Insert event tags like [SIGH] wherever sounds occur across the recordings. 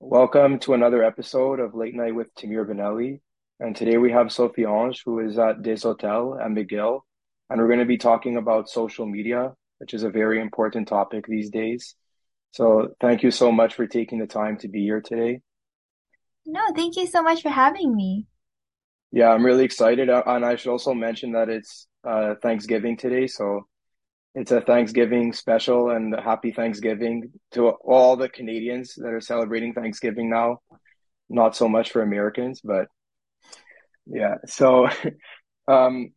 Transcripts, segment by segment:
Welcome to another episode of Late Night with Tamir Benelli. And today we have Sophie Ange, who is at Desautels at McGill. And we're going to be talking about social media, which is a very important topic these days. So thank you so much for taking the time to be here today. No, thank you so much for having me. Yeah, I'm really excited. Uh, And I should also mention that it's uh, Thanksgiving today. So it's a Thanksgiving special and happy Thanksgiving to all the Canadians that are celebrating Thanksgiving now. Not so much for Americans, but yeah. So [LAUGHS] um,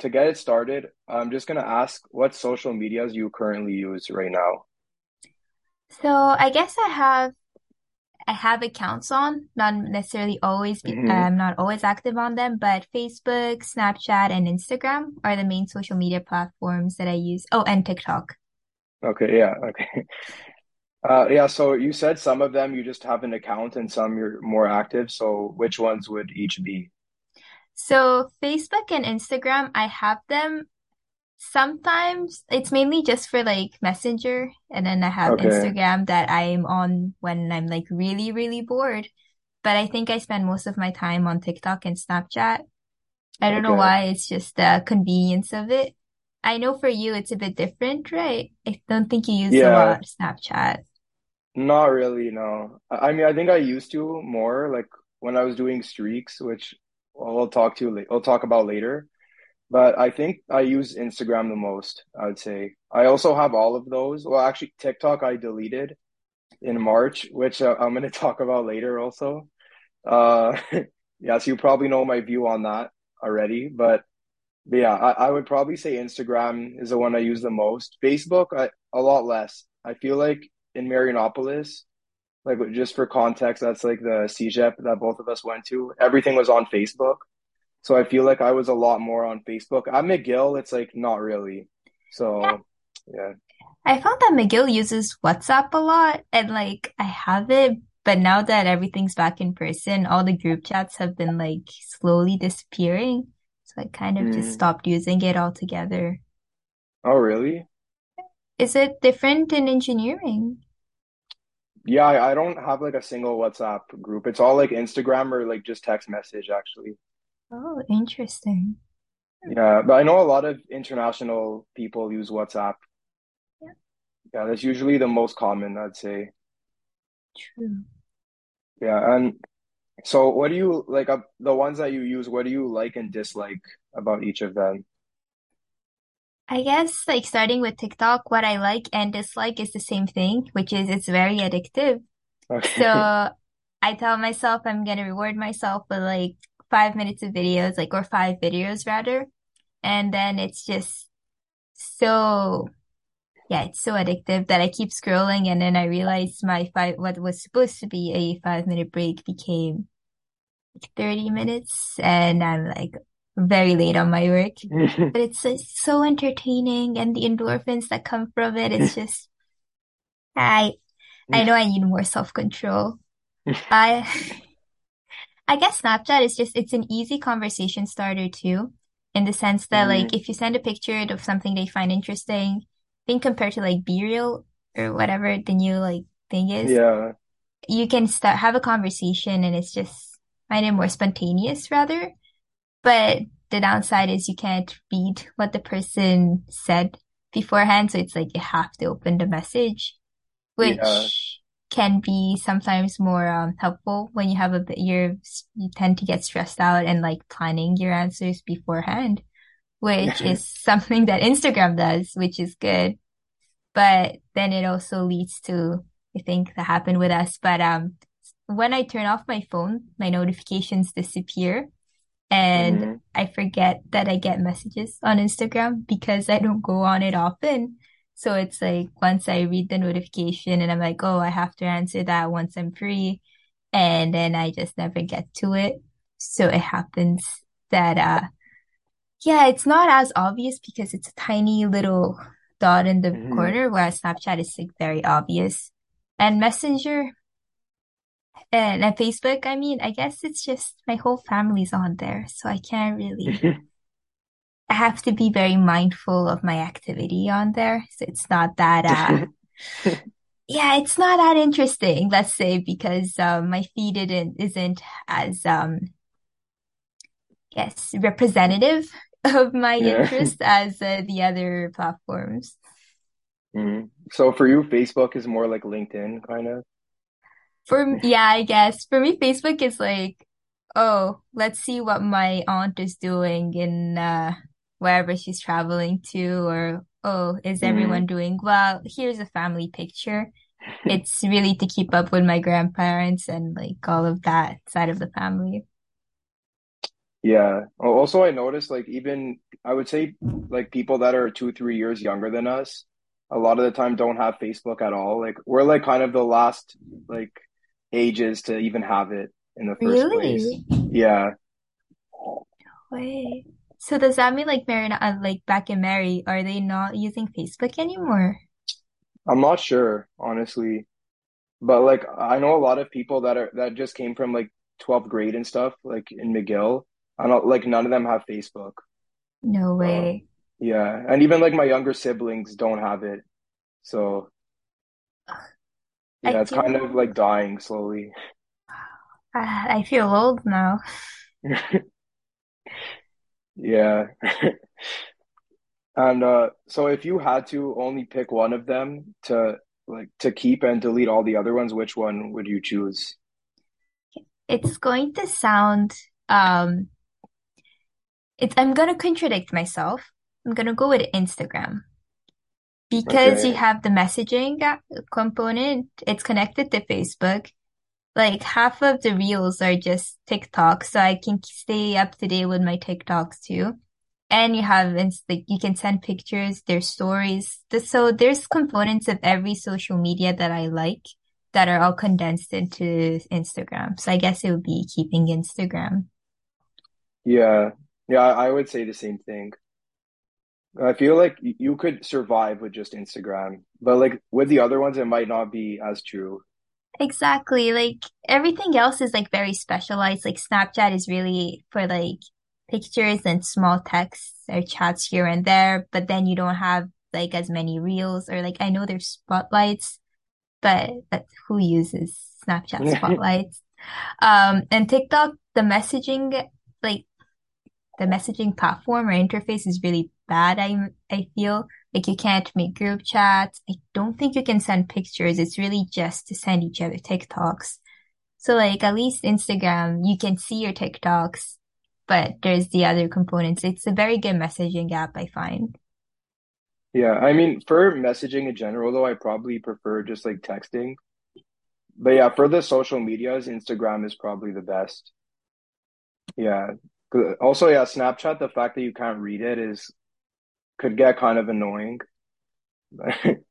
to get it started, I'm just gonna ask what social medias you currently use right now. So I guess I have have accounts on, not necessarily always be, hmm I'm not always active on them, but Facebook, Snapchat, and Instagram are the main social media platforms that I use. Oh, and TikTok. Okay, yeah, okay. [LAUGHS] Uh, yeah, so you said some of them you just have an account and some you're more active. So which ones would each be? So Facebook and Instagram, I have them. Sometimes it's mainly just for like Messenger, and then I have Okay, Instagram that I'm on when I'm like really, really bored. But I think I spend most of my time on TikTok and Snapchat. I don't know why, it's just the convenience of it. I know for you it's a bit different, right? I don't think you use a lot of Snapchat. not really, no. I mean, I think I used to more like when I was doing streaks, which we'll talk to la- we'll talk about later. But I think I use Instagram the most, I'd say. I also have all of those. Well, actually, TikTok I deleted in March, which uh, I'm going [LAUGHS] to talk about later also. Uh, [LAUGHS] yeah, so you probably know my view on that already. But, but yeah, I, I would probably say Instagram is the one I use the most. Facebook, I, a lot less. I feel like in Marianopolis, like just for context, that's like the CEGEP that both of us went to. Everything was on Facebook. So I feel like I was a lot more on Facebook. At McGill, it's like not really. So yeah. I found that McGill uses WhatsApp a lot and like I have it, but now that everything's back in person, all the group chats have been like slowly disappearing. So I kind of just Mm. stopped using it altogether. Oh, really? Is it different in engineering? Yeah, I, I don't have like a single WhatsApp group. It's all like Instagram or like just text message actually. Oh, interesting. Yeah, but I know a lot of international people use WhatsApp. Yeah, Yeah, that's usually the most common, I'd say. true. Yeah, and so what do you like uh, the ones that you use, what do you like and dislike about each of them? I guess like starting with TikTok, what I like and dislike is the same thing, which is it's very addictive. Okay. So [LAUGHS] I tell myself I'm gonna reward myself with like five minutes of videos, like or five videos rather. And then it's just so yeah, it's so addictive that I keep scrolling and then I realize my five what was supposed to be a five minute break became like 30 minutes and I'm like very late on my work. [LAUGHS] But it's just so entertaining and the endorphins that come from it, it's [LAUGHS] just I I know I need more self-control. [LAUGHS] I I guess Snapchat is just it's an easy conversation starter too, in the sense that like Mm, if you send a picture of something they find interesting, I think compared to like BeReal or whatever the new like thing is, yeah. you can start have a conversation and it's just find it more spontaneous rather. But the downside is you can't read what the person said beforehand, so it's like you have to open the message Yeah. Can be sometimes more um, helpful when you have a bit, you're, you tend to get stressed out and like planning your answers beforehand, which is [LAUGHS] something that Instagram does, which is good. But then it also leads to, I think that happened with us. But, um, when I turn off my phone, my notifications disappear and hmm I forget that I get messages on Instagram because I don't go on it often. So it's like once I read the notification and I'm like, oh, I have to answer that once I'm free. And then I just never get to it. So it happens that, uh, yeah, it's not as obvious because it's a tiny little dot in the hmm corner, whereas Snapchat is like very obvious. And Messenger and, and Facebook, I mean, I guess it's just my whole family's on there. So I can't really [LAUGHS] I have to be very mindful of my activity on there. So it's not that uh [LAUGHS] yeah, it's not that interesting, let's say, because um, my feed didn't isn't as um yes representative [LAUGHS] of my Yeah. interest as uh, the other platforms. Mhm. So for you, Facebook is more like LinkedIn, kind of. For yeah, I guess for me, Facebook is like, oh, let's see what my aunt is doing in uh wherever she's traveling to, or oh, is everyone Mhm. doing well? Here's a family picture. [LAUGHS] It's really to keep up with my grandparents and like all of that side of the family. Yeah. Also, I noticed like even I would say like people that are two, three years younger than us, a lot of the time don't have Facebook at all. Like we're like kind of the last like ages to even have it in the first place. Really? Yeah. Wait. So does that mean like Mary, uh, like back in Mary, are they not using Facebook anymore? I'm not sure, honestly. But like I know a lot of people that are that just came from like 12th grade and stuff, like in McGill. I don't like none of them have Facebook. No Um, way. yeah. And even like my younger siblings don't have it. So I yeah, it's feel kind of like dying slowly. [SIGHS] I feel old now. [LAUGHS] Yeah. [LAUGHS] And uh so if you had to only pick one of them to like to keep and delete all the other ones, which one would you choose? It's going to sound um it's I'm gonna contradict myself. I'm gonna go with Instagram. Because you have the messaging component, it's connected to Facebook. Like half of the reels are just TikTok, so I can stay up to date with my TikToks too. And you have like you can send pictures, there's stories. So there's components of every social media that I like that are all condensed into Instagram. So I guess it would be keeping Instagram. Yeah. Yeah, I would say the same thing. I feel like you could survive with just Instagram, but like with the other ones, it might not be as true. Exactly. Like everything else is like very specialized. Like Snapchat is really for like pictures and small texts or chats here and there, but then you don't have like as many reels or like I know there's spotlights, but who uses Snapchat spotlights? Um, and TikTok, the messaging, like the messaging platform or interface is really bad. I I feel like you can't make group chats. I don't think you can send pictures. It's really just to send each other TikToks. So like at least Instagram, you can see your TikToks, but there's the other components. It's a very good messaging app, I find. Yeah, I mean, for messaging in general, though, I probably prefer just like texting. But yeah, for the social medias, Instagram is probably the best. Yeah. Also, yeah, Snapchat, the fact that you can't read it is could get kind of annoying. [LAUGHS]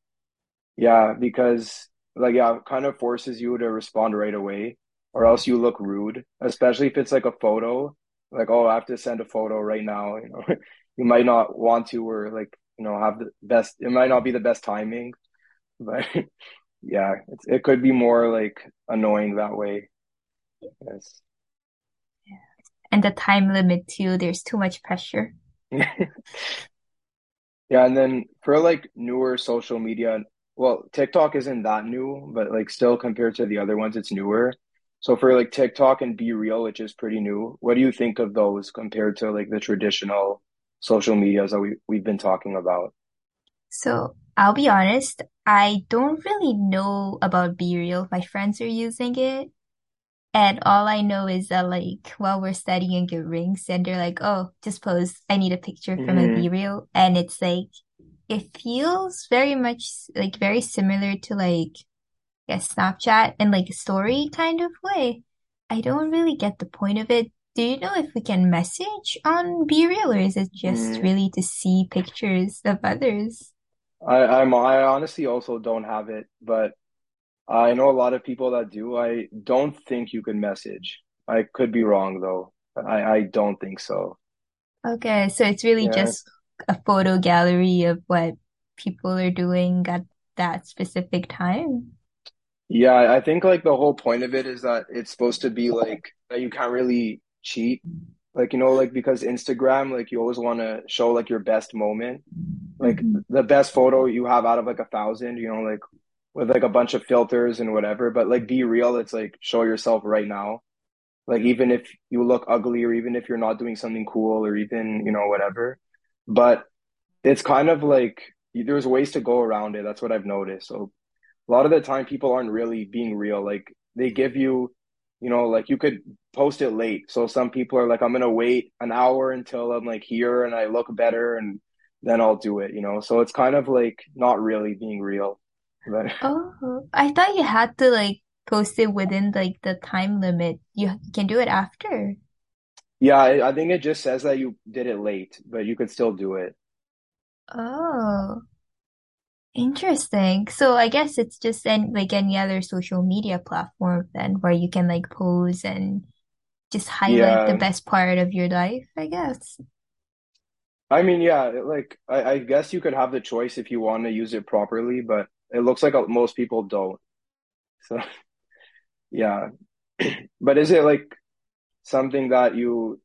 Yeah, because like yeah, it kind of forces you to respond right away, or else you look rude, especially if it's like a photo. Like, oh, I have to send a photo right now, you know. [LAUGHS] You might not want to or like, you know, have the best, it might not be the best timing, but [LAUGHS] yeah, it's, it could be more like annoying that way. Yes. And the time limit too, there's too much pressure. Yeah, and then for like newer social media, well, TikTok isn't that new, but like still compared to the other ones, it's newer. So for like TikTok and BeReal, which is pretty new, what do you think of those compared to like the traditional social medias that we we've been talking about? So I'll be honest, I don't really know about BeReal. My friends are using it. And all I know is that like while we're studying get rings and they're like, oh, just pose. I need a picture from a hmm BeReal. And it's like it feels very much like very similar to like a Snapchat and like a story kind of way. I don't really get the point of it. Do you know if we can message on BeReal or is it just hmm really to see pictures of others? I I'm I honestly also don't have it, but I know a lot of people that do. I don't think you can message. I could be wrong though. I I don't think so. Okay, so it's really Yeah. just a photo gallery of what people are doing at that specific time. Yeah, I think like the whole point of it is that it's supposed to be like that you can't really cheat. Like, you know, like because Instagram, like you always want to show like your best moment, like Mhm. the best photo you have out of like a thousand, you know, like with like a bunch of filters and whatever. But like be real it's like show yourself right now. Like even if you look ugly or even if you're not doing something cool or even, you know, whatever. But it's kind of like there's ways to go around it. That's what I've noticed. So a lot of the time people aren't really being real. Like they give you, you know, like you could post it late. So some people are like, I'm gonna wait an hour until I'm like here and I look better and then I'll do it, you know. So it's kind of like not really being real. But [LAUGHS] Oh, I thought you had to like post it within like the time limit. You can do it after. yeah, I, I think it just says that you did it late, but you could still do it. Oh, interesting. So I guess it's just any, like any other social media platform then where you can like pose and just highlight the best part of your life, I guess. I mean, yeah, like I, I guess you could have the choice if you want to use it properly, but it looks like most people don't. So yeah. [CLEARS THROAT] But is it like something that you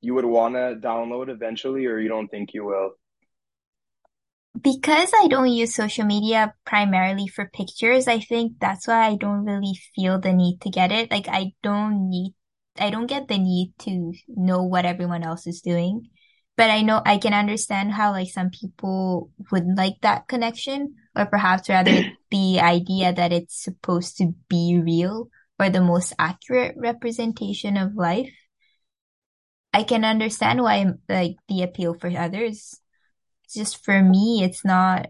you would want to download eventually, or you don't think you will? Because I don't use social media primarily for pictures, I think that's why I don't really feel the need to get it. Like I don't need, I don't get the need to know what everyone else is doing. But I know I can understand how like some people would like that connection, or perhaps rather [CLEARS THROAT] the idea that it's supposed to be real or the most accurate representation of life. I can understand why like the appeal for others. It's just for me, it's not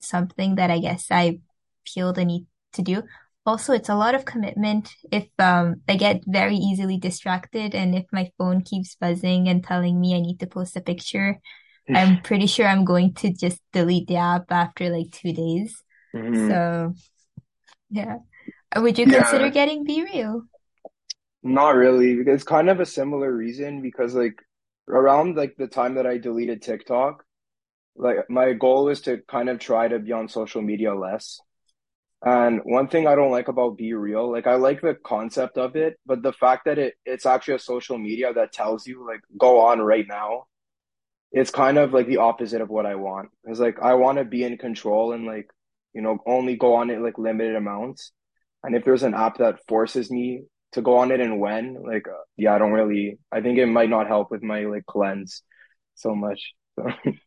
something that I guess I feel the need to do. Also, it's a lot of commitment. If um I get very easily distracted and if my phone keeps buzzing and telling me I need to post a picture, I'm [LAUGHS] pretty sure I'm going to just delete the app after like two days. hmm So, yeah. Would you consider Yeah, getting BeReal? not really. because It's kind of a similar reason because like around like the time that I deleted TikTok, like my goal is to kind of try to be on social media less. And one thing I don't like about BeReal, like I like the concept of it, but the fact that it it's actually a social media that tells you like go on right now, it's kind of like the opposite of what I want. It's like I want to be in control and like, you know, only go on it like limited amounts. And if there's an app that forces me to go on it and when, like, uh, yeah, I don't really, I think it might not help with my like cleanse so much. So, [LAUGHS]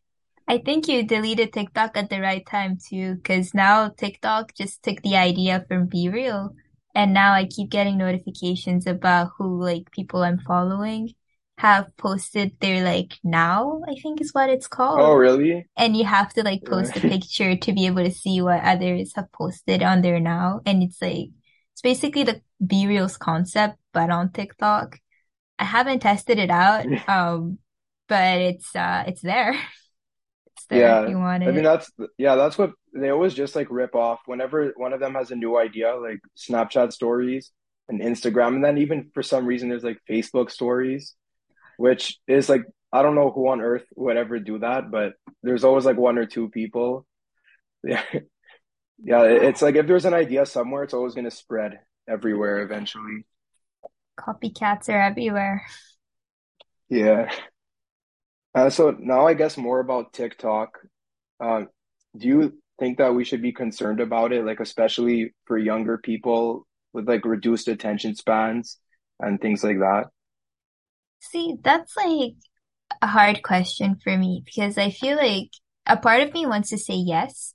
I think you deleted TikTok at the right time too, because now TikTok just took the idea from BeReal, and now I keep getting notifications about who like people I'm following have posted their like now, I think is what it's called. oh, really? And you have to like post a [LAUGHS] picture to be able to see what others have posted on there now. And it's like it's basically the BeReal's concept, but on TikTok. I haven't tested it out, [LAUGHS] um, but it's uh it's there. There if Yeah. you want I mean, that's, yeah, that's what they always just like rip off whenever one of them has a new idea, like Snapchat stories and Instagram. And then even for some reason, there's like Facebook stories, which is like, I don't know who on earth would ever do that, but there's always like one or two people. [LAUGHS] Yeah. Yeah. It's like if there's an idea somewhere, it's always going to spread everywhere eventually. Copycats are everywhere. Yeah. Uh, so now I guess more about TikTok. Uh, do you think that we should be concerned about it, like especially for younger people with like reduced attention spans and things like that? See, that's like a hard question for me because I feel like a part of me wants to say yes,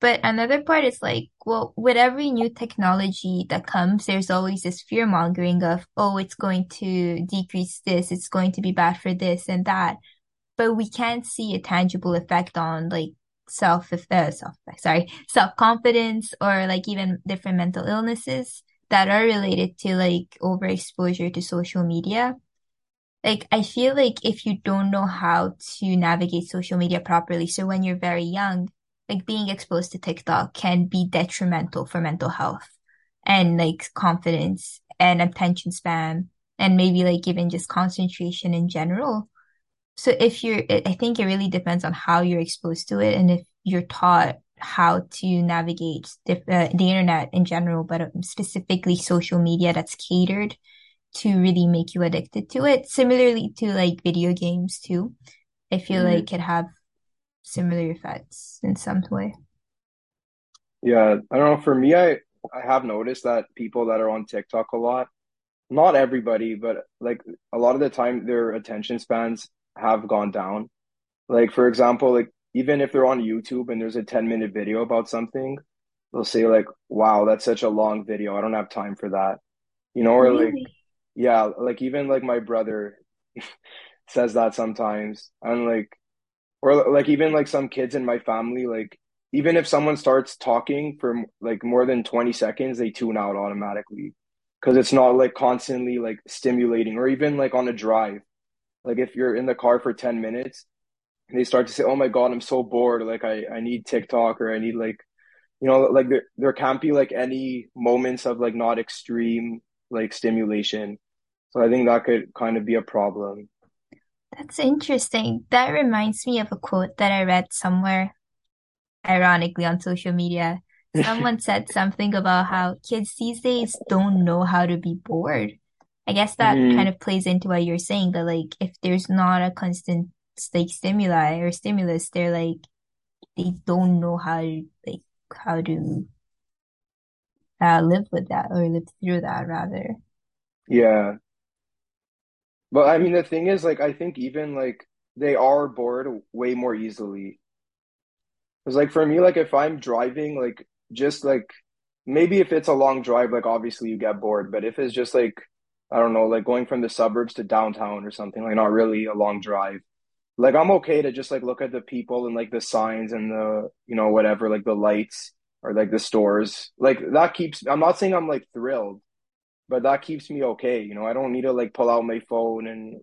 but another part is like, well, with every new technology that comes, there's always this fear mongering of, oh, it's going to decrease this, it's going to be bad for this and that. But we can't see a tangible effect on like self, uh, self, sorry, self-confidence or like even different mental illnesses that are related to like overexposure to social media. Like, I feel like if you don't know how to navigate social media properly, so when you're very young, like being exposed to TikTok can be detrimental for mental health and like confidence and attention span and maybe like even just concentration in general. So if you're, I think it really depends on how you're exposed to it and if you're taught how to navigate the, uh, the internet in general, but um, specifically social media that's catered to really make you addicted to it. Similarly to like video games too. I feel Mhm. like it have similar effects in some way. Yeah, I don't know. For me, I I have noticed that people that are on TikTok a lot, not everybody, but like a lot of the time, their attention spans have gone down. Like for example, like even if they're on YouTube and there's a 10 minute video about something, they'll say like, "Wow, that's such a long video. I don't have time for that." You know, or like yeah, like even like my brother [LAUGHS] says that sometimes. And like or like even like some kids in my family, like even if someone starts talking for like more than 20 seconds, they tune out automatically because it's not like constantly like stimulating or even like on a drive. Like if you're in the car for 10 minutes and they start to say, "Oh my God, I'm so bored. Like I I need TikTok or I need like you know like there there can't be like any moments of like not extreme like stimulation." So I think that could kind of be a problem. That's interesting. That reminds me of a quote that I read somewhere, ironically on social media. [LAUGHS] Someone said something about how kids these days don't know how to be bored. I guess that kind hmm of plays into what you're saying that like if there's not a constant like stimuli or stimulus, they're like they don't know how to like how to uh, live with that or live through that rather. Yeah. But I mean, the thing is, like, I think even like they are bored way more easily. Because, like, for me, like, if I'm driving, like, just like maybe if it's a long drive, like, obviously you get bored. But if it's just like, I don't know, like going from the suburbs to downtown or something, like, not really a long drive, like, I'm okay to just like look at the people and like the signs and the, you know, whatever, like the lights or like the stores. Like, that keeps, I'm not saying I'm like thrilled, but that keeps me okay. You know, I don't need to like pull out my phone and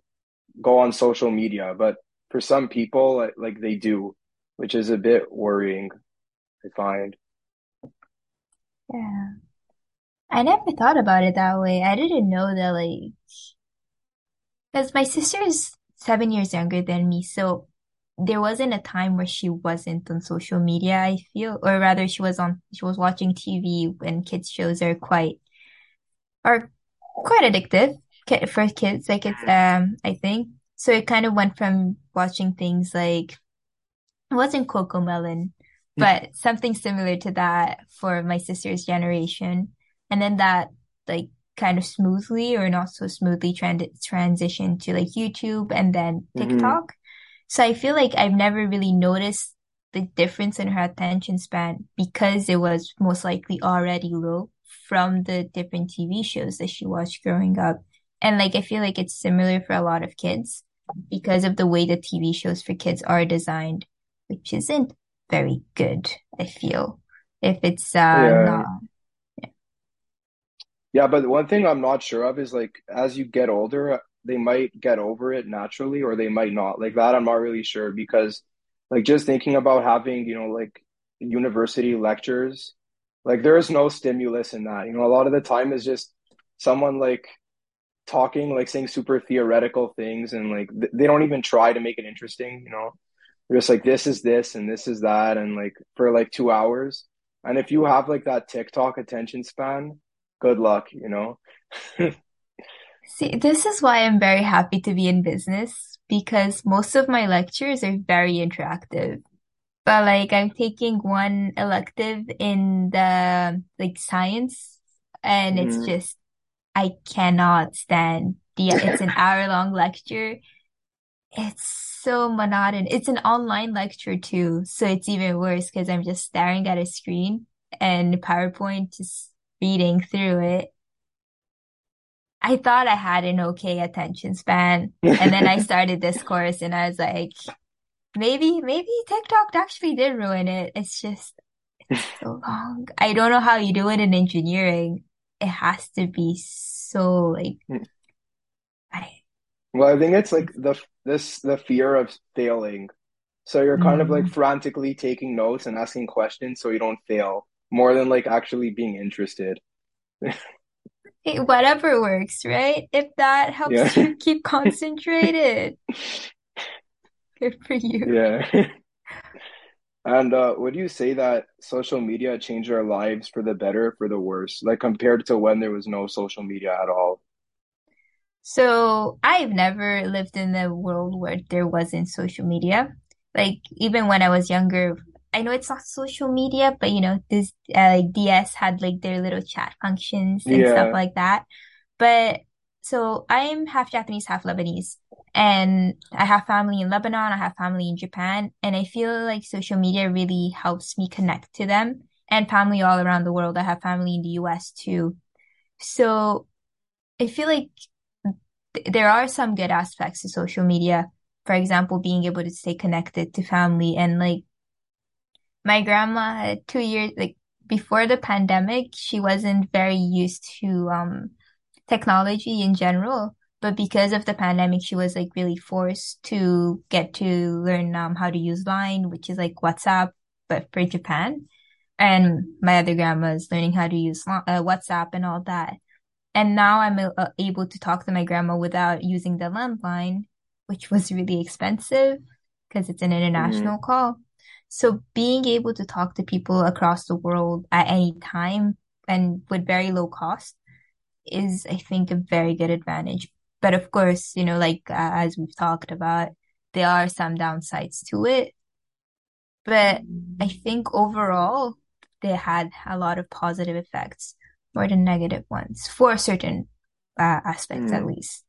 go on social media, but for some people, like they do, which is a bit worrying, I find. Yeah. I never thought about it that way. I didn't know that like because my sister is seven years younger than me, so there wasn't a time where she wasn't on social media, I feel, or rather she was on she was watching TV when kids shows are quite are quite addictive for kids. Like it's um I think. So it kind of went from watching things like it wasn't CoComelon, but something similar to that for my sister's generation. And then that like kind of smoothly or not so smoothly trend transitioned to like YouTube and then hmm TikTok. So I feel like I've never really noticed the difference in her attention span because it was most likely already low from the different TV shows that she watched growing up. And like I feel like it's similar for a lot of kids because of the way the TV shows for kids are designed, which isn't very good, I feel. If it's uh Yeah. not Yeah, but one thing I'm not sure of is like as you get older, they might get over it naturally or they might not. Like that, I'm not really sure because like just thinking about having, you know, like university lectures, like there is no stimulus in that. You know, a lot of the time is just someone like talking, like saying super theoretical things, and like th they don't even try to make it interesting, you know. They're just like this is this and this is that, and like for like two hours. And if you have like that TikTok attention span, good luck, you know. [LAUGHS] See, this is why I'm very happy to be in business because most of my lectures are very interactive. But like I'm taking one elective in the like science and it's Mhm. just I cannot stand the it's an [LAUGHS] hour long lecture. It's so monotonous. It's an online lecture too, so it's even worse because I'm just staring at a screen and PowerPoint just reading through it. I thought I had an okay attention span. And then I [LAUGHS] started this course and I was like, maybe, maybe TikTok actually did ruin it. It's just, it's [LAUGHS] so long. I don't know how you do it in engineering. It has to be so like, I, Well, I think it's like the this the fear of failing. So you're kind of like mm, frantically taking notes and asking questions so you don't fail, more than like actually being interested. hey, whatever works, right? If that Yeah. helps you keep [LAUGHS] concentrated, good for you. Yeah. And uh, would you say that social media changed our lives for the better, for the worse, like compared to when there was no social media at all? So I've never lived in a world where there wasn't social media. Like even when I was younger, I know it's not social media, but you know, this uh, like DS had like their little chat functions and stuff like that. But so I'm half Japanese, half Lebanese, and I have family in Lebanon, I have family in Japan, and I feel like social media really helps me connect to them and family all around the world. I have family in the US too. So I feel like th there are some good aspects to social media. For example, being able to stay connected to family and like my grandma had two years, like before the pandemic, she wasn't very used to um technology in general. But because of the pandemic, she was like really forced to get to learn um how to use Line, which is like WhatsApp, but for Japan. And my other grandma is learning how to use uh, WhatsApp and all that. And now I'm uh, able to talk to my grandma without using the landline, which was really expensive because it's an hmm international call. So being able to talk to people across the world at any time and with very low cost is, I think, a very good advantage. But of course, you know, like uh, as we've talked about, there are some downsides to it. But I think overall, they had a lot of positive effects more than negative ones for certain uh, aspects, at hmm least.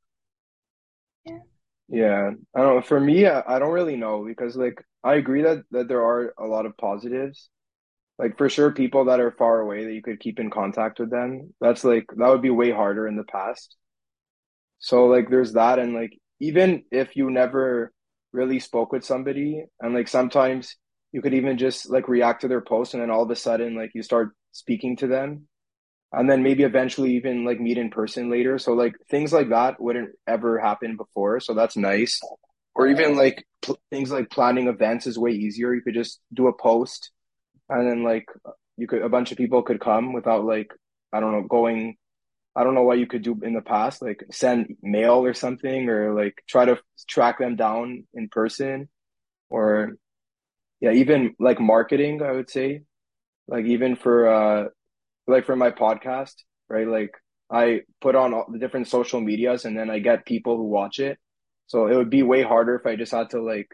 Yeah. Yeah. I don't. For me, I, I don't really know because like I agree that that there are a lot of positives. Like for sure, people that are far away that you could keep in contact with them. That's like that would be way harder in the past. So like there's that and like even if you never really spoke with somebody and like sometimes you could even just like react to their post and then all of a sudden like you start speaking to them and then maybe eventually even like meet in person later. So like things like that wouldn't ever happen before. So that's nice. Or even like pl things like planning events is way easier. You could just do a post and then like you could a bunch of people could come without like I don't know going I don't know what you could do in the past, like send mail or something, or like try to track them down in person, or yeah, even like marketing, I would say, like even for uh like for my podcast, right? Like I put on all the different social medias and then I get people who watch it. So it would be way harder if I just had to like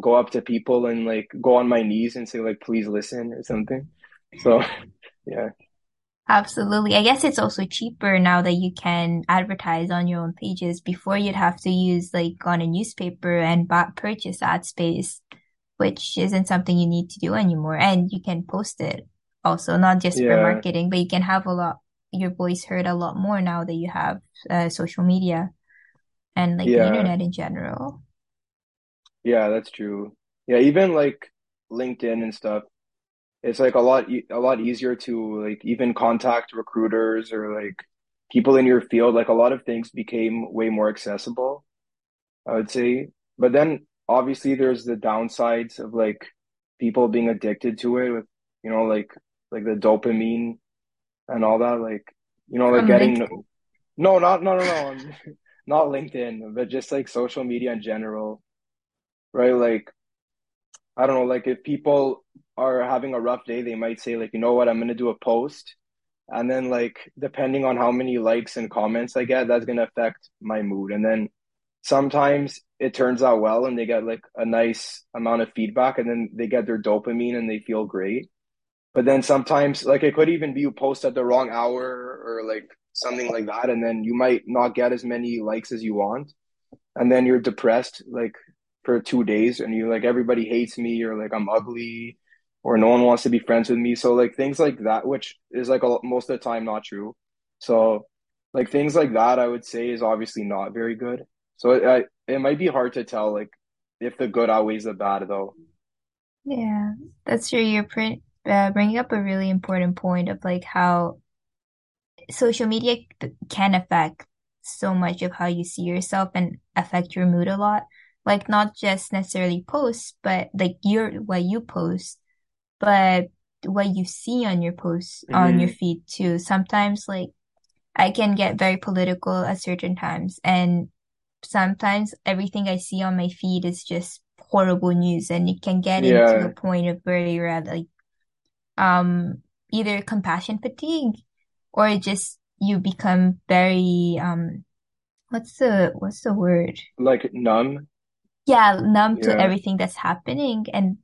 go up to people and like go on my knees and say like please listen or something. So [LAUGHS] yeah. Absolutely. I guess it's also cheaper now that you can advertise on your own pages. Before you'd have to use like on a newspaper and buy, purchase ad space, which isn't something you need to do anymore. And you can post it also, not just for marketing, but you can have a lot, your voice heard a lot more now that you have uh, social media and like the internet in general. Yeah, that's true. Yeah, even like LinkedIn and stuff, it's like a lot e- a lot easier to like even contact recruiters or like people in your field. Like a lot of things became way more accessible, I would say. But then obviously there's the downsides of like people being addicted to it with, you know, like like the dopamine and all that. Like, you know, like From getting LinkedIn. no, not no no no, not LinkedIn, but just like social media in general, right? Like I don't know, like if people are having a rough day, they might say like, you know what, I'm gonna do a post, and then like depending on how many likes and comments I get, that's gonna affect my mood. And then sometimes it turns out well, and they get like a nice amount of feedback, and then they get their dopamine and they feel great. But then sometimes like it could even be you post at the wrong hour or like something like that, and then you might not get as many likes as you want and then you're depressed like for two days and you're like everybody hates me or like I'm ugly or no one wants to be friends with me. So like things like that, which is like a, most of the time not true. So like things like that, I would say is obviously not very good. So it, I, it might be hard to tell like if the good outweighs the bad though. Yeah, that's true. You're uh, bringing up a really important point of like how social media can affect so much of how you see yourself and affect your mood a lot. Like not just necessarily posts, but like your what you post, but what you see on your posts on your hmm feed too. Sometimes like I can get very political at certain times and sometimes everything I see on my feed is just horrible news and it can get into a point of where you're at like um either compassion fatigue or just you become very um what's the what's the word? like numb. Yeah, numb to everything that's happening and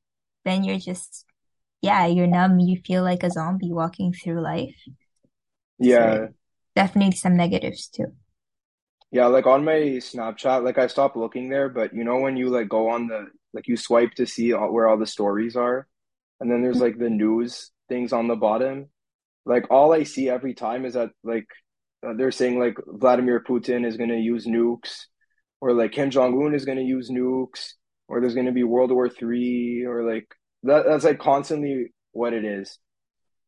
then you're just yeah, you're numb. You feel like a zombie walking through life. So Yeah. definitely some negatives too. Yeah, like on my Snapchat, like I stopped looking there, but you know when you like go on the like you swipe to see all, where all the stories are, and then there's like the news things on the bottom. Like all I see every time is that like uh, they're saying like Vladimir Putin is going to use nukes, or like Kim Jong-un is going to use nukes, or there's going to be World War Three, or like that that's like constantly what it is.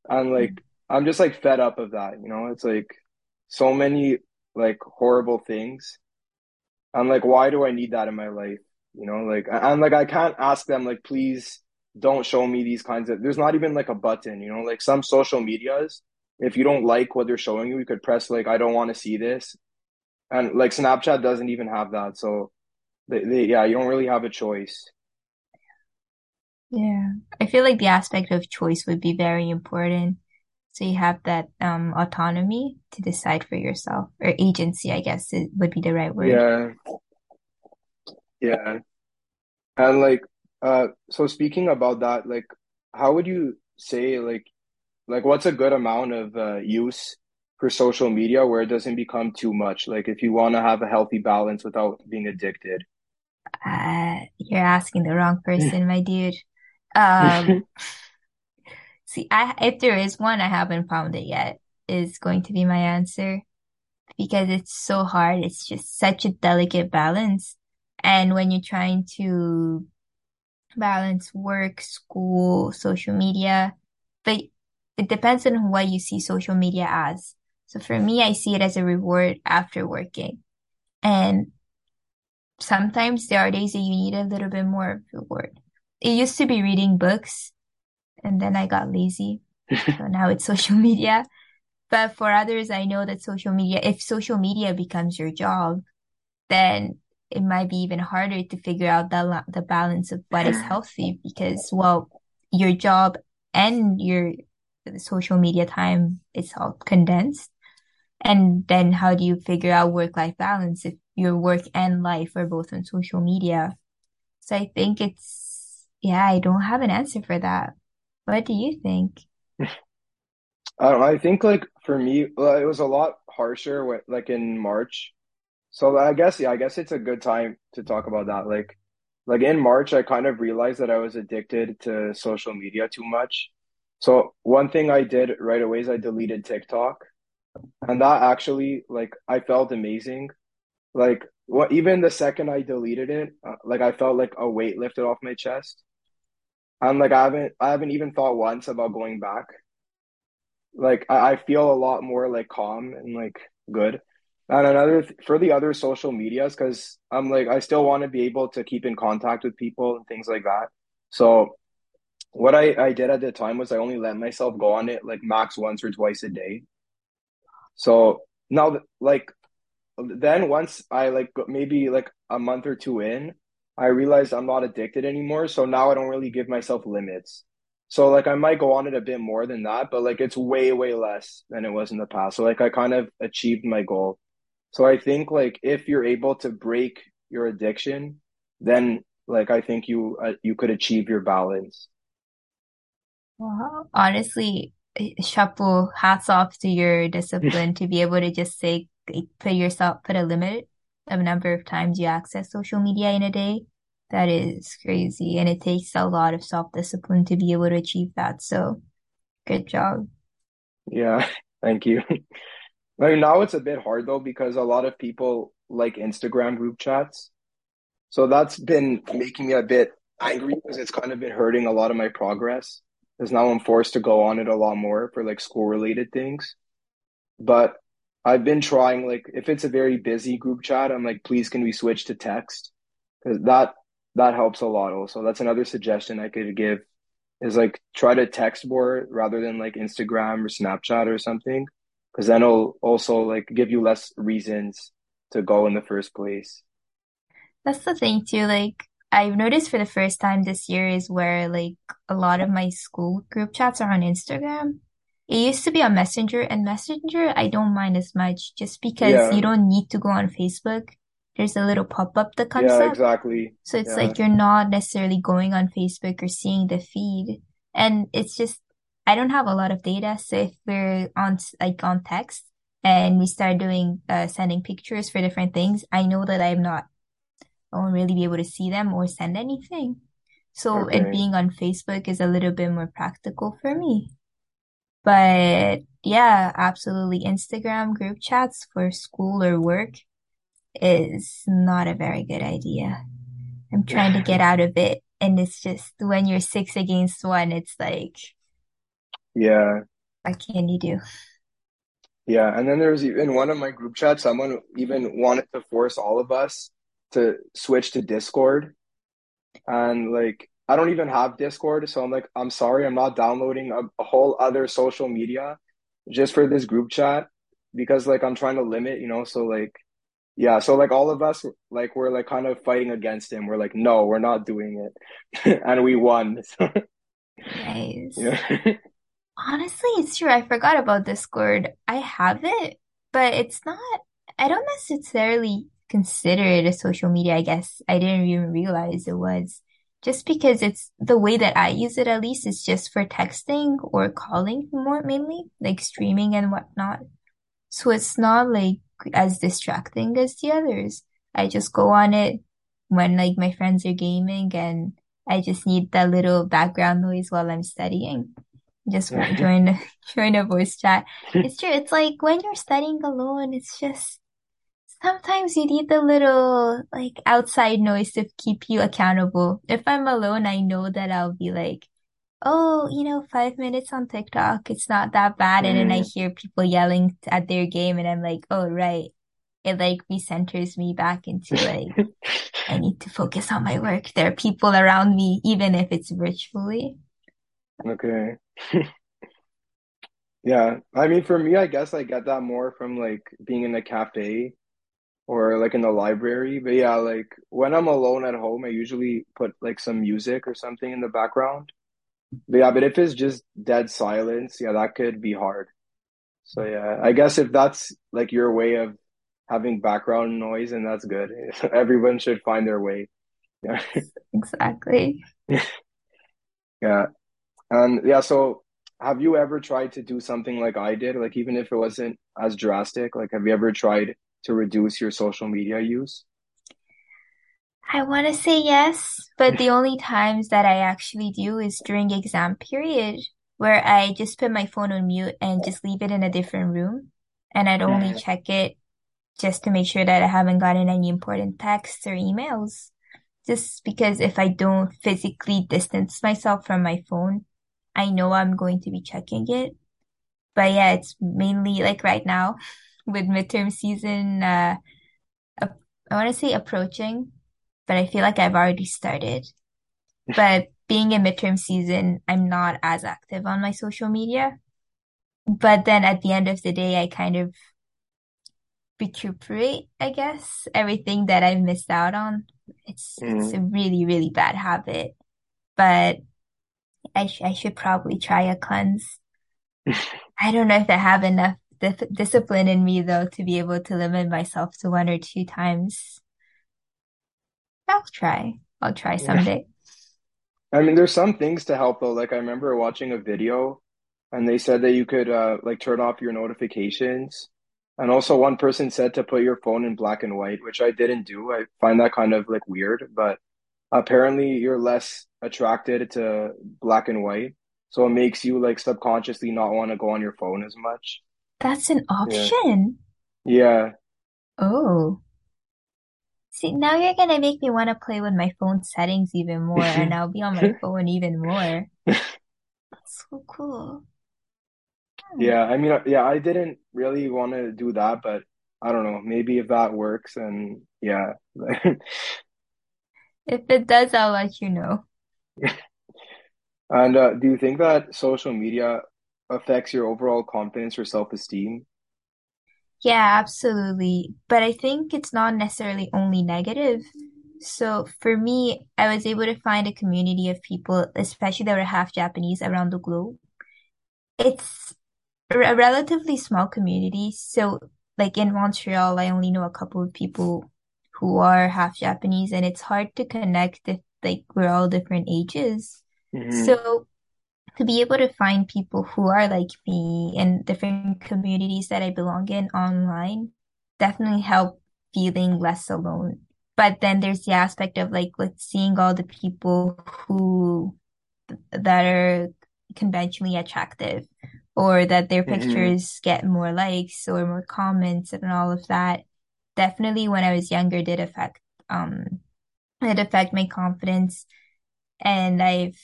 And like I'm just like fed up of that, you know? It's like so many like horrible things. I'm like, why do I need that in my life? You know, like and like I can't ask them like please don't show me these kinds of there's not even like a button, you know, like some social medias, if you don't like what they're showing you, you could press like I don't want to see this. And like Snapchat doesn't even have that. So they, they yeah, you don't really have a choice. Yeah. I feel like the aspect of choice would be very important. So you have that um autonomy to decide for yourself, or agency, I guess it would be the right word. Yeah, yeah. And like uh so speaking about that, like how would you say like Like, what's a good amount of uh, use for social media where it doesn't become too much? Like, if you want to have a healthy balance without being addicted. Uh, you're asking the wrong person, my dude. Um, [LAUGHS] see, I if there is one, I haven't found it yet, is going to be my answer because it's so hard. It's just such a delicate balance. And when you're trying to balance work, school, social media, but it depends on what you see social media as. So for me, I see it as a reward after working. And sometimes there are days that you need a little bit more reward. It used to be reading books and then I got lazy. [LAUGHS] So now it's social media. But for others, I know that social media, if social media becomes your job, then it might be even harder to figure out the the balance of what is healthy [LAUGHS] because, well, your job and your social media time is all condensed. And then how do you figure out work-life balance if your work and life are both on social media? So I think it's, yeah, I don't have an answer for that. What do you think? [LAUGHS] I know, I think like for me, it was a lot harsher when, like in March. So I guess yeah, I guess it's a good time to talk about that. Like like in March, I kind of realized that I was addicted to social media too much. So one thing I did right away is I deleted TikTok, and that actually like I felt amazing. Like what even the second I deleted it, uh, like I felt like a weight lifted off my chest. And like I haven't I haven't even thought once about going back. Like I, I feel a lot more like calm and like good. And another th for the other social medias, because I'm like I still want to be able to keep in contact with people and things like that. So what I I did at the time was I only let myself go on it like max once or twice a day. So now like then once I like maybe like a month or two in, I realized I'm not addicted anymore. So now I don't really give myself limits. So like I might go on it a bit more than that, but like it's way, way less than it was in the past. So like I kind of achieved my goal. So I think like if you're able to break your addiction, then like I think you uh, you could achieve your balance. Well, honestly, chapeau, hats off to your discipline to be able to just say, put yourself, put a limit of a number of times you access social media in a day. That is crazy. And it takes a lot of self-discipline to be able to achieve that. So good job. Yeah, [LAUGHS] thank you. [LAUGHS] I mean, now it's a bit hard though because a lot of people like Instagram group chats. So that's been making me a bit angry because it's kind of been hurting a lot of my progress. Because now I'm forced to go on it a lot more for like school related things. But I've been trying like if it's a very busy group chat, I'm like, please can we switch to text? Because that that helps a lot also. That's another suggestion I could give is like try to text more rather than like Instagram or Snapchat or something. Because then it'll also like give you less reasons to go in the first place. That's the thing too. Like I've noticed for the first time this year is where like a lot of my school group chats are on Instagram. It used to be on Messenger and Messenger I don't mind as much just because you don't need to go on Facebook. There's a little pop-up that comes yeah, up. exactly. So it's Yeah. like you're not necessarily going on Facebook or seeing the feed. And it's just, I don't have a lot of data. So if we're on like on text and we start doing, uh, sending pictures for different things, I know that I'm not, I won't really be able to see them or send anything. So it being on Facebook is a little bit more practical for me. But yeah, absolutely. Instagram group chats for school or work is not a very good idea. I'm trying to get [LAUGHS] out of it. And it's just when you're six against one, it's like, Yeah. what can you do? Yeah. And then there was even one of my group chats, someone even wanted to force all of us to switch to Discord. And like, I don't even have Discord. So I'm like, I'm sorry, I'm not downloading a, a whole other social media just for this group chat because like I'm trying to limit, you know, so like Yeah, so like all of us, like we're like kind of fighting against him. We're like, no, we're not doing it, [LAUGHS] and we won. [LAUGHS] Nice. yeah, [LAUGHS] Honestly, it's true. I forgot about Discord. I have it, but it's not, I don't necessarily consider it a social media, I guess. I didn't even realize it was. Just because it's the way that I use it, at least, is just for texting or calling more mainly, like streaming and whatnot. So it's not like as distracting as the others. I just go on it when like my friends are gaming and I just need that little background noise while I'm studying. Just join [LAUGHS] join a voice chat. It's true. It's like when you're studying alone, it's just sometimes you need the little like outside noise to keep you accountable. If I'm alone, I know that I'll be like, oh, you know, five minutes on TikTok, it's not that bad. And then I mm, hear people yelling at their game and I'm like, oh, right. It like recenters me back into like, I [LAUGHS] need to focus on my work. There are people around me, even if it's virtually. okay, [LAUGHS] yeah. I mean, for me, I guess I get that more from like being in a cafe or like in the library. But yeah, like when I'm alone at home, I usually put like some music or something in the background. But yeah, but if it's just dead silence, yeah, that could be hard. So yeah, I guess if that's like your way of having background noise, and that's good. [LAUGHS] Everyone should find their way. [LAUGHS] Yeah. Exactly. Yeah. And yeah, so have you ever tried to do something like I did? Like even if it wasn't as drastic, like have you ever tried to reduce your social media use? I want to say yes, but the only times that I actually do is during exam period where I just put my phone on mute and just leave it in a different room. And I'd only Mhm. check it just to make sure that I haven't gotten any important texts or emails. Just because if I don't physically distance myself from my phone, I know I'm going to be checking it. But yeah, it's mainly like right now with midterm season, uh, I want to say approaching, but I feel like I've already started. [LAUGHS] But being in midterm season, I'm not as active on my social media. But then at the end of the day, I kind of recuperate, I guess, everything that I've missed out on. It's it's a Mm. really, really bad habit, but I sh I should probably try a cleanse. [LAUGHS] I don't know if I have enough di discipline in me though to be able to limit myself to one or two times. I'll try. I'll try someday. I mean, there's some things to help though. Like I remember watching a video and they said that you could uh like turn off your notifications. And also one person said to put your phone in black and white, which I didn't do. I find that kind of like weird, but apparently you're less attracted to black and white. So it makes you like subconsciously not want to go on your phone as much. That's an option. Yeah. Oh. See, now you're gonna make me want to play with my phone settings even more, and I'll be on my [LAUGHS] phone even more. So cool. Hmm. Yeah, I mean, yeah, I didn't really want to do that, but I don't know, maybe if that works and yeah. [LAUGHS] If it does, I'll let you know. And uh, do you think that social media affects your overall confidence or self-esteem? Yeah, absolutely. But I think it's not necessarily only negative. So for me, I was able to find a community of people, especially that were half Japanese around the globe. It's a relatively small community. So like in Montreal, I only know a couple of people who are half Japanese, and it's hard to connect if like we're all different ages. hmm So to be able to find people who are like me in different communities that I belong in online definitely help feeling less alone. But then there's the aspect of like, like seeing all the people who that are conventionally attractive or that their hmm pictures get more likes or more comments and all of that. Definitely when I was younger did affect um it affect my confidence and I've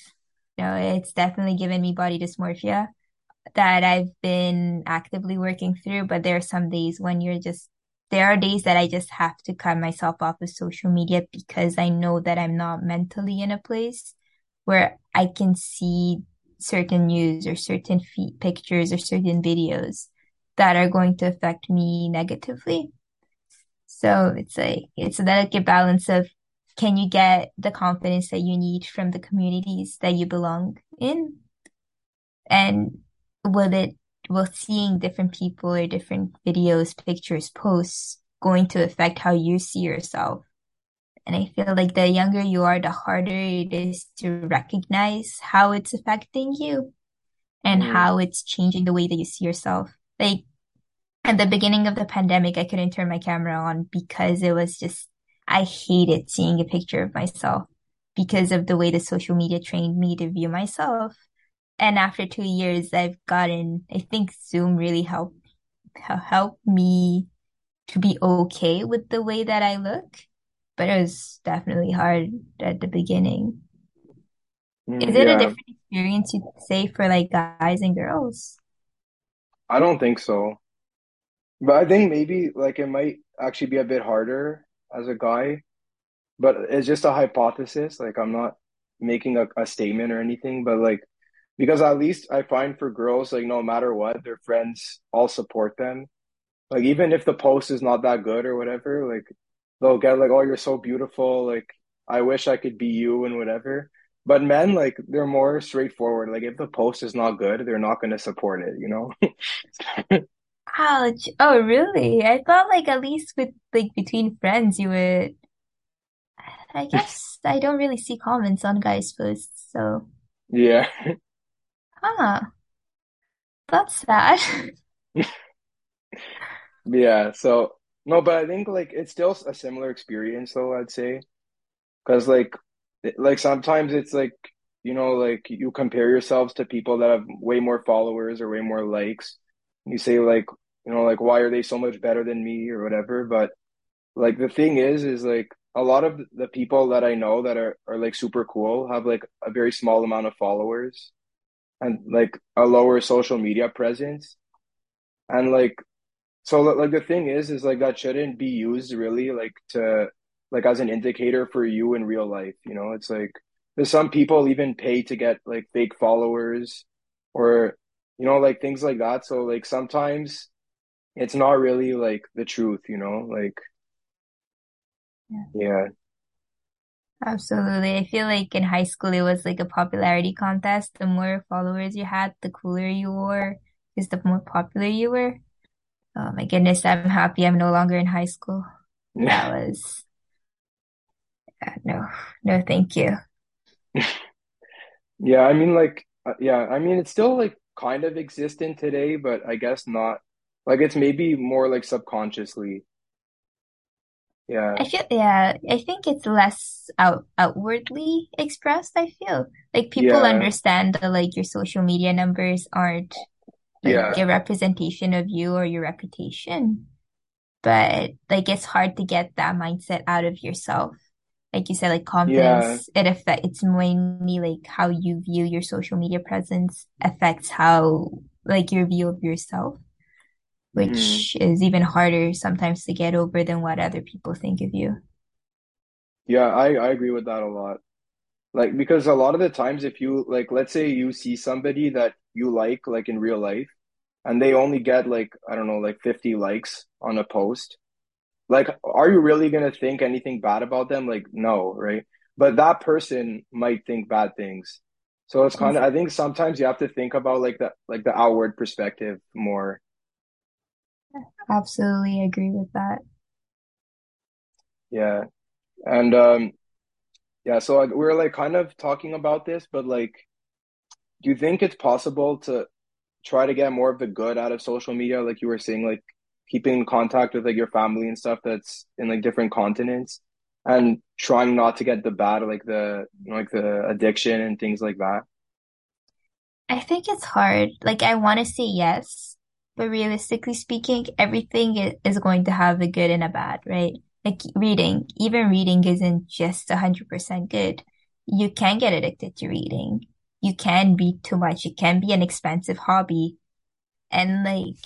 you know it's definitely given me body dysmorphia that I've been actively working through, but there are some days when you're just there are days that I just have to cut myself off of social media because I know that I'm not mentally in a place where I can see certain news or certain pictures or certain videos that are going to affect me negatively. So it's like it's a delicate balance of can you get the confidence that you need from the communities that you belong in? And will it will seeing different people or different videos, pictures, posts going to affect how you see yourself? And I feel like the younger you are, the harder it is to recognize how it's affecting you and hmm how it's changing the way that you see yourself. Like at the beginning of the pandemic, I couldn't turn my camera on because it was just, I hated seeing a picture of myself because of the way the social media trained me to view myself. And after two years, I've gotten, I think Zoom really helped, helped me to be okay with the way that I look. But it was definitely hard at the beginning. Is hmm it a different experience you'd say for like guys and girls? I don't think so. But I think maybe like it might actually be a bit harder as a guy, but it's just a hypothesis. Like I'm not making a, a statement or anything, but like because at least I find for girls, like no matter what, their friends all support them. Like even if the post is not that good or whatever, like they'll get like, "Oh, you're so beautiful." Like I wish I could be you and whatever. But men, like they're more straightforward. Like if the post is not good, they're not going to support it, you know? [LAUGHS] Ouch. Oh, really? I thought like at least with like between friends you would I [LAUGHS] guess I don't really see comments on guys' posts, so Yeah. huh, that's sad. [LAUGHS] Yeah. So no, but I think like it's still a similar experience though, I'd say. Because like like sometimes it's like, you know, like you compare yourselves to people that have way more followers or way more likes. You say like, you know, like why are they so much better than me or whatever, but Like the thing is, is like a lot of the people that I know that are, are like super cool have like a very small amount of followers and like a lower social media presence. And like, so like the thing is, is like that shouldn't be used really like to like as an indicator for you in real life. You know, it's like there's some people even pay to get like fake followers or, you know, like things like that. So like sometimes it's not really like the truth, you know, like, Yeah, yeah. absolutely. I feel like in high school it was like a popularity contest. The more followers you had, the cooler you were, because the more popular you were. Oh my goodness, I'm happy I'm no longer in high school. [LAUGHS] That was, no, no, thank you. [LAUGHS] Yeah, I mean, like, uh, yeah, I mean, it's still like kind of existent today, but I guess not. Like, it's maybe more like subconsciously. Yeah, I feel, yeah, I think it's less out outwardly expressed, I feel. Like people yeah, understand that like your social media numbers aren't like yeah, a representation of you or your reputation. But like it's hard to get that mindset out of yourself. Like you said, like confidence, yeah. it affect it's mainly like how you view your social media presence affects how like your view of yourself, which mm-hmm. is even harder sometimes to get over than what other people think of you. Yeah, I I agree with that a lot. Like, because a lot of the times, if you like, let's say you see somebody that you like, like in real life, and they only get like, I don't know, like 50 likes on a post. Like, are you really gonna think anything bad about them? Like, no, right? But that person might think bad things. So it's kind of, I think sometimes you have to think about like the like the outward perspective more. Absolutely agree with that. Yeah. And um yeah, so like, we're like kind of talking about this, but like do you think it's possible to try to get more of the good out of social media, like you were saying, like keeping in contact with like your family and stuff that's in like different continents, and trying not to get the bad, like the like the addiction and things like that? I think it's hard. Like I want to say yes, but realistically speaking, everything is going to have a good and a bad, right? Like reading, even reading isn't just 100% good. You can get addicted to reading. You can read too much. It can be an expensive hobby. And like,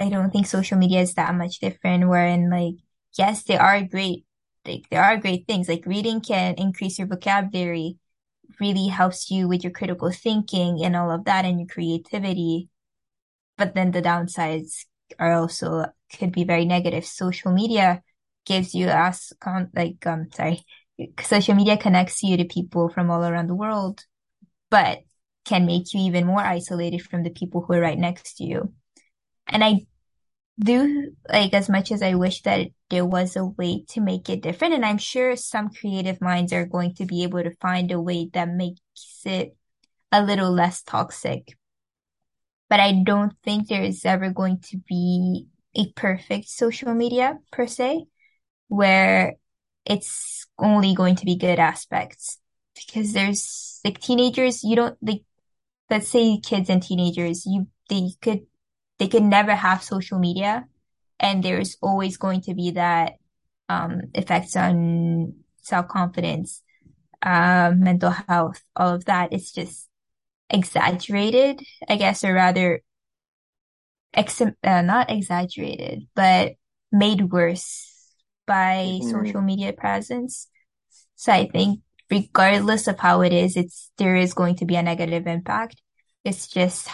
I don't think social media is that much different wherein like, yes, they are great. Like, there are great things. Like reading can increase your vocabulary, really helps you with your critical thinking and all of that and your creativity. But then the downsides are also could be very negative. Social media gives you us con like um sorry, [LAUGHS] social media connects you to people from all around the world, but can make you even more isolated from the people who are right next to you. And I do like as much as I wish that there was a way to make it different, and I'm sure some creative minds are going to be able to find a way that makes it a little less toxic. But I don't think there is ever going to be a perfect social media per se, where it's only going to be good aspects. Because there's like teenagers, you don't like, let's say kids and teenagers, you, they could, they could never have social media and there's always going to be that, um, effects on self-confidence, um, mental health, all of that. It's just exaggerated, I guess, or rather ex uh, not exaggerated, but made worse by social Mhm. media presence. So I think regardless of how it is, it's there is going to be a negative impact. It's just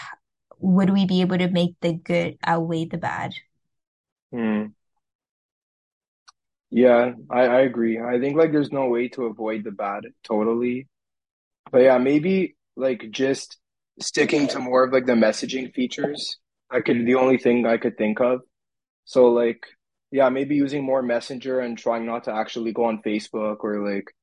would we be able to make the good outweigh the bad? Mm. Yeah, I, I agree. I think like there's no way to avoid the bad totally. But yeah, maybe like just sticking to more of like the messaging features. I could the only thing I could think of. So like yeah, maybe using more Messenger and trying not to actually go on Facebook or like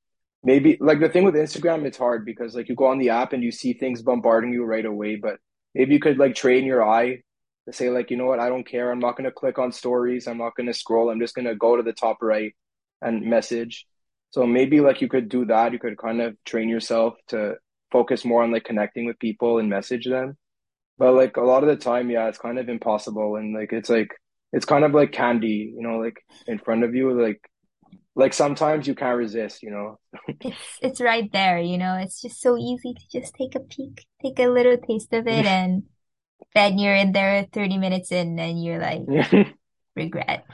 maybe like the thing with Instagram, it's hard because like you go on the app and you see things bombarding you right away, but maybe you could like train your eye to say like, you know what, I don't care. I'm not gonna click on stories. I'm not gonna scroll. I'm just gonna go to the top right and message. So maybe like you could do that. You could kind of train yourself to focus more on like connecting with people and message them. But like a lot of the time, yeah, it's kind of impossible and like it's like it's kind of like candy, you know, like in front of you, like like sometimes you can't resist, you know. [LAUGHS] It's it's right there, you know. It's just so easy to just take a peek, take a little taste of it, [LAUGHS] and then you're in there 30 minutes in and you're like, [LAUGHS] regret.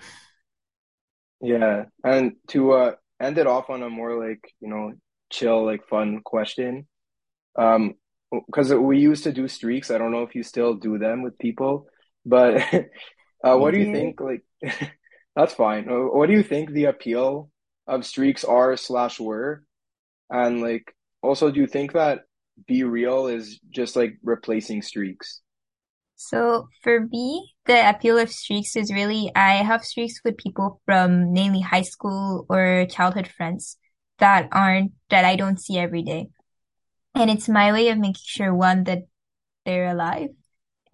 Yeah. And to uh end it off on a more like, you know, chill, like fun question. Um, because we used to do streaks. I don't know if you still do them with people, but [LAUGHS] uh I what do you think like [LAUGHS] that's fine. Uh, What do you think the appeal of streaks are slash were? And like also do you think that BeReal is just like replacing streaks? So for me, the appeal of streaks is really I have streaks with people from mainly high school or childhood friends that aren't that I don't see every day. And it's my way of making sure one that they're alive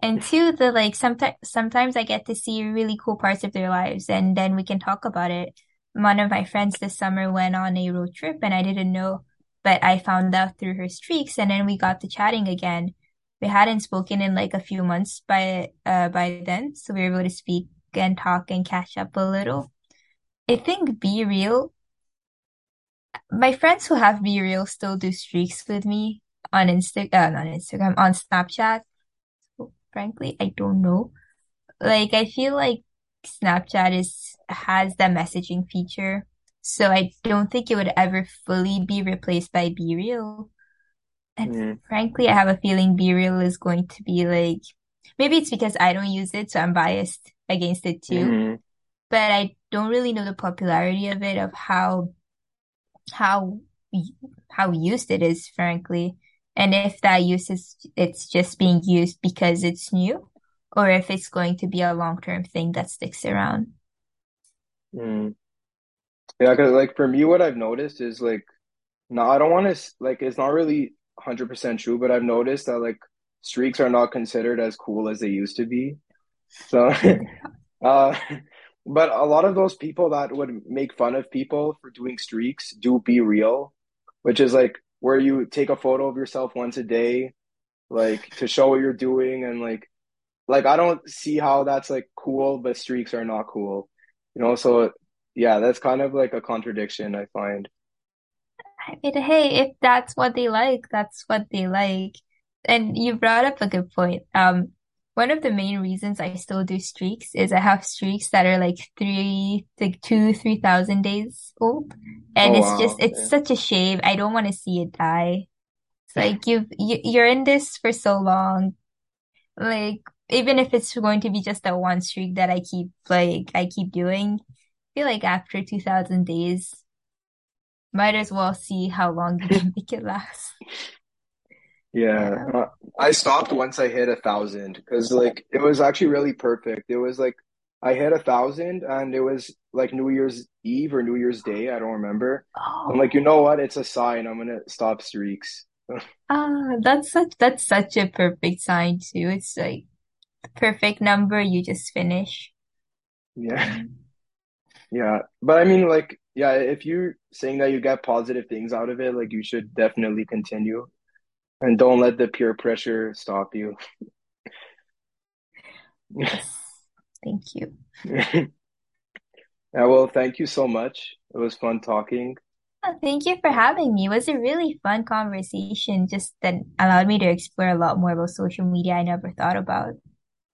and two the like sometimes sometimes I get to see really cool parts of their lives and then we can talk about it. One of my friends this summer went on a road trip and I didn't know, but I found out through her streaks and then we got to chatting again. We hadn't spoken in like a few months by uh by then, so we were able to speak and talk and catch up a little. I think BeReal, my friends who have BeReal still do streaks with me on Insta, uh, not Instagram, on Snapchat. So, Frankly, I don't know. Like I feel like Snapchat is has that messaging feature, so I don't think it would ever fully be replaced by BeReal. And Mm, frankly, I have a feeling BeReal is going to be like maybe it's because I don't use it, so I'm biased against it too. hmm But I don't really know the popularity of it, of how how how used it is, frankly. And if that use is it's just being used because it's new, or if it's going to be a long-term thing that sticks around. mm. Yeah, 'cause like for me, what I've noticed is like No, I don't want to like it's not really 100% true, but I've noticed that like streaks are not considered as cool as they used to be. So, [LAUGHS] uh, but a lot of those people that would make fun of people for doing streaks do BeReal, which is like where you take a photo of yourself once a day, like to show what you're doing, and like, like I don't see how that's like cool, but streaks are not cool, you know? So, yeah, that's kind of like a contradiction I find. I mean, hey, if that's what they like, that's what they like. And you brought up a good point. Um, one of the main reasons I still do streaks is I have streaks that are like three, like two, three thousand days old. And Oh it's just, it's yeah, such a shame. I don't want to see it die. It's like you've, you, you're in this for so long. Like, even if it's going to be just that one streak that I keep, like, I keep doing, I feel like after 2000 days, might as well see how long you can make it last. [LAUGHS] yeah. Uh, I stopped once I hit a thousand because like it was actually really perfect. It was like I hit a thousand and it was like New Year's Eve or New Year's Day. I don't remember. I'm like, you Oh, know what? It's a sign. I'm gonna stop streaks. [LAUGHS] ah, that's such that's such a perfect sign too. It's like the perfect number you just finish. Yeah, Yeah. yeah. But I mean, like, yeah, if you're saying that you get positive things out of it, like you should definitely continue and don't let the peer pressure stop you. Yes. Thank you. [LAUGHS] Yeah, well, thank you so much. It was fun talking. Oh, thank you for having me. It was a really fun conversation, just that allowed me to explore a lot more about social media I never thought about.